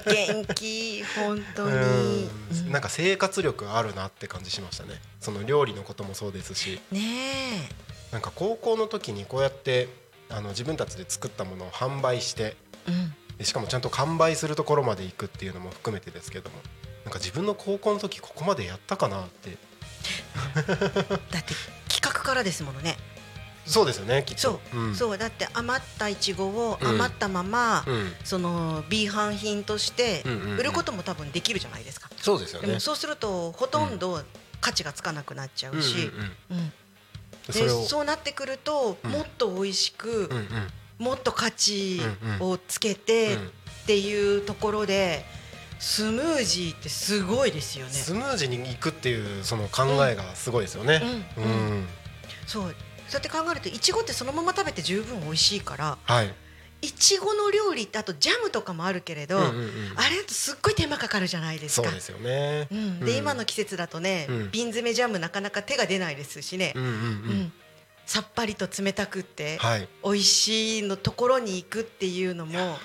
元気本当に。うんなんか生活力あるなって感じしましたね。その料理のこともそうですし、ねなんか高校の時にこうやってあの自分たちで作ったものを販売して。でしかもちゃんと完売するところまで行くっていうのも含めてですけどもなんか自分の高校の時ここまでやったかなってだって企画からですものね。そうですよねきっと。そう、うん、そうだって余ったいちごをうん。余ったまま、うん。その B 販品としてうんうんうん。売ることも多分できるじゃないですか。そうですよね。でもそうするとほとんど価値がつかなくなっちゃうし、でそうなってくると、うん。もっと美味しく、うんうん。もっと価値うんをつけてっうん。ていうところでスムージーってすごいですよね。スムージーに行くっていうその考えがすごいですよね。ううんん、うん。そうそうやって考えるといちごってそのまま食べて十分美味しいからはい。いちごの料理ってあとジャムとかもあるけれど、うんうんうんあれだとすっごい手間かかるじゃないですか。そうですよね。うん、で、今の季節だとね、うん瓶詰めジャムなかなか手が出ないですしね、うんうんううんん。さっぱりと冷たくって、はい。美味しいのところに行くっていうのも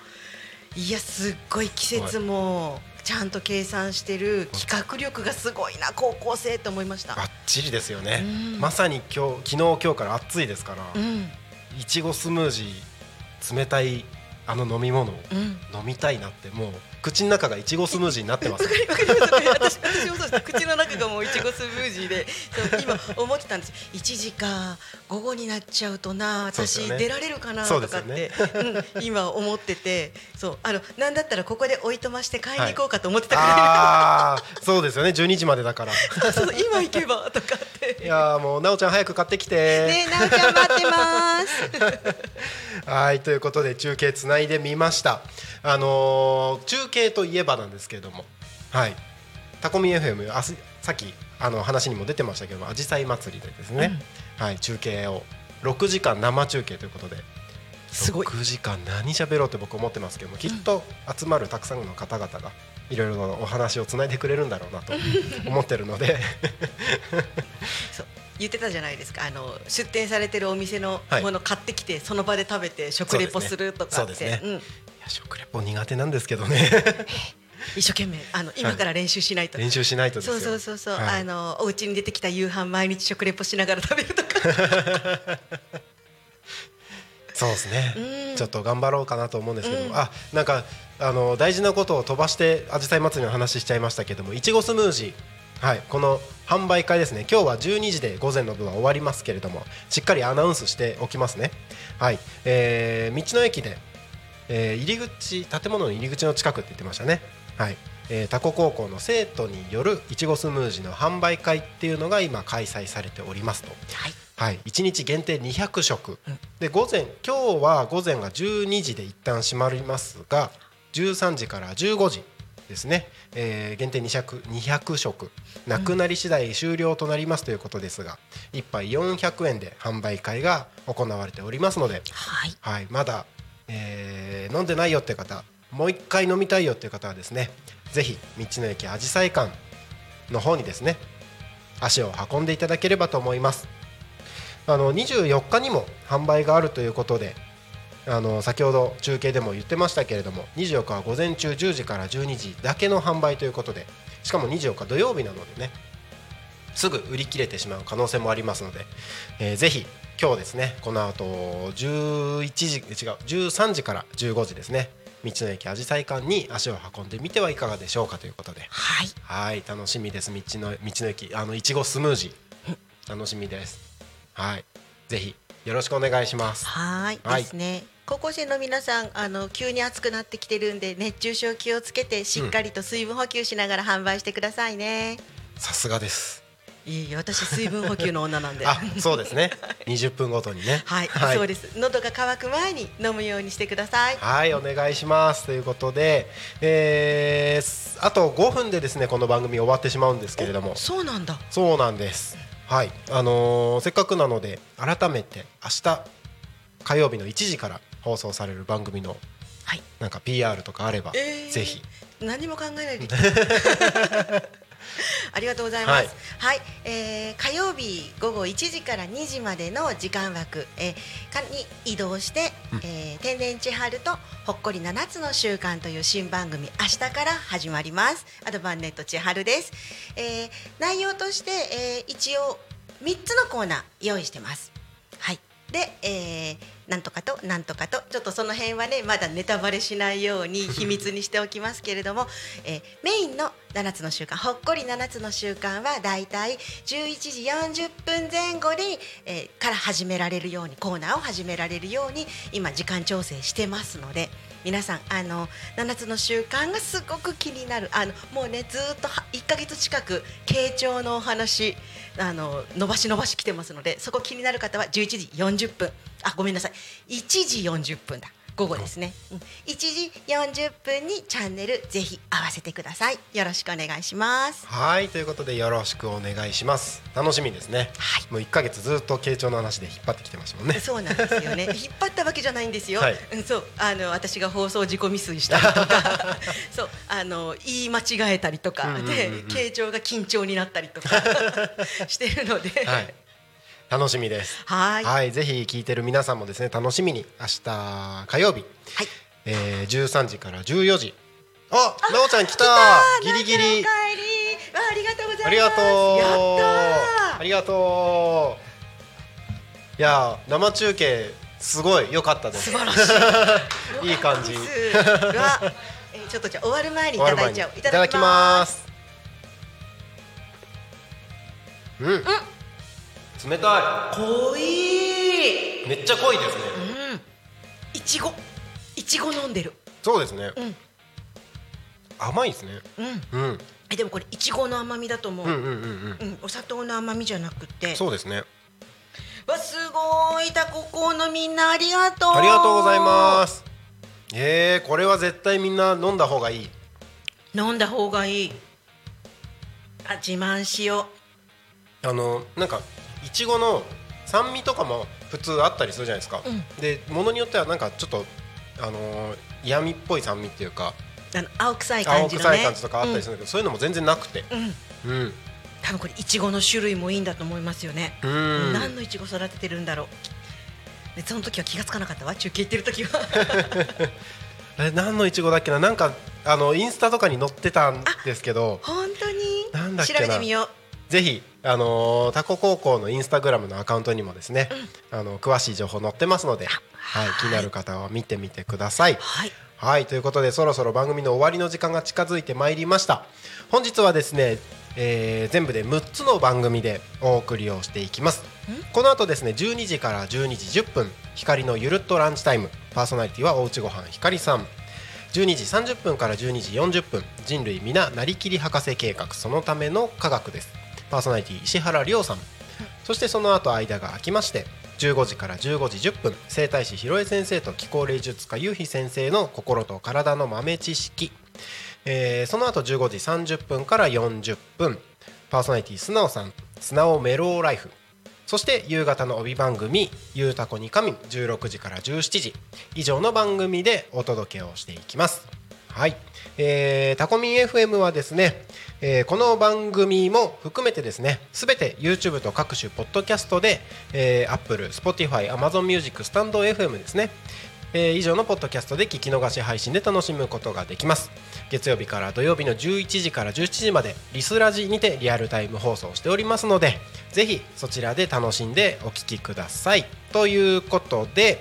いやすっごい季節もちゃんと計算してる企画力がすごいな高校生と思いました。バッチリですよね。うんまさに今日昨日今日から暑いですから、うんいちごスムージー冷たいあの飲み物をうん飲みたいなってもう口の中がいちごスムージーになってます。わ。かりわかります。私私もそうです。口の中がもういちごスムージーでそう今思ってたんです。1時か午後になっちゃうとな私、出られるかなとかって、よねうん、今思っててそうあのなんだったらここでおいとまして買い。に行こうかと思ってたくら。ああ、そうですよね。12時までだから。い、そう今行けばとかって。いやーもうなおちゃん早く買ってきて。ねなおちゃん待ってます。[LAUGHS] はいということで中継つないでみました。あのー中継といえばなんですけれども。はい。タコミ FM あすさっきあの話にも出てましたけどもあじさい祭りでですね、はい。中継を6時間生中継ということで。すごい。6時間何喋ろうって僕思ってますけどもきっと集まるたくさんの方々がいろいろなお話をつないでくれるんだろうなと [LAUGHS] 思ってるので。そう。言ってたじゃないですか。あの出店されてるお店のはい。もの買ってきて、その場で食べて食レポするとかって。そうですね。うん食レポ苦手なんですけどね。[LAUGHS] 一生懸命あの今から練習しないと、練習しないとそうそうそうそう、はい。あのお家に出てきた夕飯毎日食レポしながら食べるとか。[LAUGHS] そうですね、うん。ちょっと頑張ろうかなと思うんですけど。も、うん。あなんかあの大事なことを飛ばしてあじさい祭りの話しちゃいましたけどもいちごスムージー。はいこの販売会ですね。今日は12時で午前の部は終わりますけれどもしっかりアナウンスしておきますね。はい、えー道の駅で、えー入り口建物の入り口の近くって言ってましたね。はい。えー、タコ高校の生徒によるいちごスムージーの販売会っていうのが今開催されておりますと。はい。はい、1日限定200食、うん。で午前今日は午前が12時で一旦閉まりますが13時から15時ですね、えー限定200 200食。なくなり次第終了となりますということですが、1杯400円で販売会が行われておりますので、はい。はい、まだ、えー飲んでないよって方もう一回飲みたいよっていう方はですねぜひ道の駅あじさい館の方にですね足を運んでいただければと思います。あの24日にも販売があるということであの先ほど中継でも言ってましたけれども24日は午前中10時から12時だけの販売ということでしかも24日土曜日なのでねすぐ売り切れてしまう可能性もありますので、えーぜひ今日ですねこの後11時違う13時から15時ですね道の駅あじさい館に足を運んでみてはいかがでしょうかということで。はい。はい楽しみです。道の道の駅あのいちごスムージー。楽しみです。はい。ぜひよろしくお願いします。はいはい。ですね。高校生の皆さんあの急に暑くなってきてるんで熱中症気をつけてしっかりと水分補給しながら販売してくださいね、さすがですいえいえ私水分補給の女なんで。あそうですね。20分ごとにね。はい、はい。そうです。喉が渇く前に飲むようにしてください。はい、お願いします。ということで、えーすあと5分でですねこの番組終わってしまうんですけれども。そうなんだ。そうなんです。はい。あのーせっかくなので改めて明日火曜日の1時から放送される番組のはい。なんか PR とかあれば、えーぜひ。何も考えないで [LAUGHS] [LAUGHS] ありがとうございます。はい、えー火曜日午後1時から2時までの時間枠、えーかに移動して、うんえー天然千春とほっこり7つの習慣という新番組明日から始まります。アドバンネット千春です。えー内容として、えー一応3つのコーナー用意してます。はい。で、えーなんとかとなんとかとちょっとその辺はねまだネタバレしないように [LAUGHS] 秘密にしておきますけれども、えーメインの7つの習慣ほっこり7つの習慣はだいたい11時40分前後に、えーから始められるようにコーナーを始められるように今時間調整してますので皆さんあの7つの習慣がすごく気になる。あのもうねずっと1か月近く傾聴のお話あの伸ばし伸ばし来てますのでそこ気になる方は11時40分。あごめんなさい。1時40分だ。午後ですね、うん、1時40分にチャンネルぜひ合わせてください。よろしくお願いします。はい。ということでよろしくお願いします。楽しみですね。はい。もう1ヶ月ずっと傾聴の話で引っ張ってきてましたもんね。そうなんですよね。[LAUGHS] 引っ張ったわけじゃないんですよ、はい。うん。そう。あの私が放送自己未遂したりとか。[LAUGHS] そう。あの言い間違えたりとか、で傾聴が緊張になったりとか。[LAUGHS] してるので。はい楽しみです。はい。はい、ぜひ聞いてる皆さんもですね楽しみに。明日火曜日、はい。えー、13時から14時。あ、なおちゃん来た。ギリギリ。お帰り。わあありがとうございます。ありがとう。やったありがとう。いやー生中継すごい良かったです。素晴らしい。[LAUGHS] いい感じ。えーちょっとじゃあ終わる前にいただいちゃおう。いただきます。うん、冷た濃い。いめっちゃ濃いですね。うん。いちご。いちご飲んでる。そうですね、うん。甘いですね。うん。うん。えでもこれいちごの甘みだと思う、うんうんうんうん。うん、お砂糖の甘みじゃなくて。そうですね。わすごいタココのみんなありがとう。ありがとうございます。えー、これは絶対みんな飲んだ方がいい。飲んだ方がいい。あ自慢しよあのなんかいちごの酸味とかも普通あったりするじゃないですか、うん。でものによってはなんかちょっとあのー嫌味っぽい酸味っていうかうあの青臭い感青じのね。臭い感じとかあったりするんだけど、そういうのも全然なくて。うん、うん、うん多分これいちごの種類もいいんだと思いますよね、うん。何のいちご育ててるんだろう。でその時は気がつかなかったわ中継行ってる時は。[LAUGHS] え何のいちごだっけな？なんかあのインスタとかに載ってたんですけど。本当に？なんだっけな？調べてみよう。ぜひあのータコ高校のインスタグラムのアカウントにもですね、あの詳しい情報載ってますので、はい、気になる方は見てみてください。はい。はいということでそろそろ番組の終わりの時間が近づいてまいりました。本日はですね、えー全部で6つの番組でお送りをしていきます。この後ですね12時から12時10分光のゆるっとランチタイム。パーソナリティはおうちごはん光さん。12時30分から12時40分人類皆なりきり博士計画。そのための科学ですパーソナリティ石原亮さん。そしてその後間が空きまして15時から15時10分整体師広江先生と気候霊術家ゆうひ先生の心と体の豆知識、えーその後15時30分から40分パーソナリティ素直さん素直メローライフ。そして夕方の帯番組「ゆうたこにかみん」16時から17時。以上の番組でお届けをしていきます。はい、えータコミン FM はですね、えーこの番組も含めてですねすべて YouTube と各種ポッドキャストで、えー、Apple、Spotify、Amazon Music、スタンド FM ですね、えー以上のポッドキャストで聞き逃し配信で楽しむことができます。月曜日から土曜日の11時から17時までリスラジにてリアルタイム放送しておりますのでぜひそちらで楽しんでお聞きください。ということで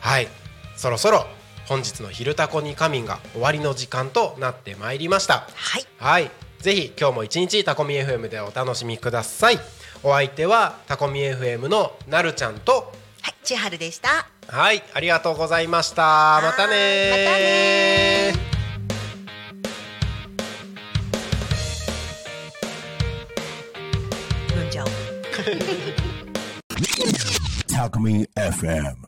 はい。そろそろ本日の「昼タコに仮眠」が終わりの時間となってまいりました。はい。はい。ぜひ今日も一日タコミ FM でお楽しみください。お相手はタコミ FM のなるちゃんと。はい千春でした。はい。ありがとうございました。またねー。またね [LAUGHS] んじゃおう。Talk Me FM.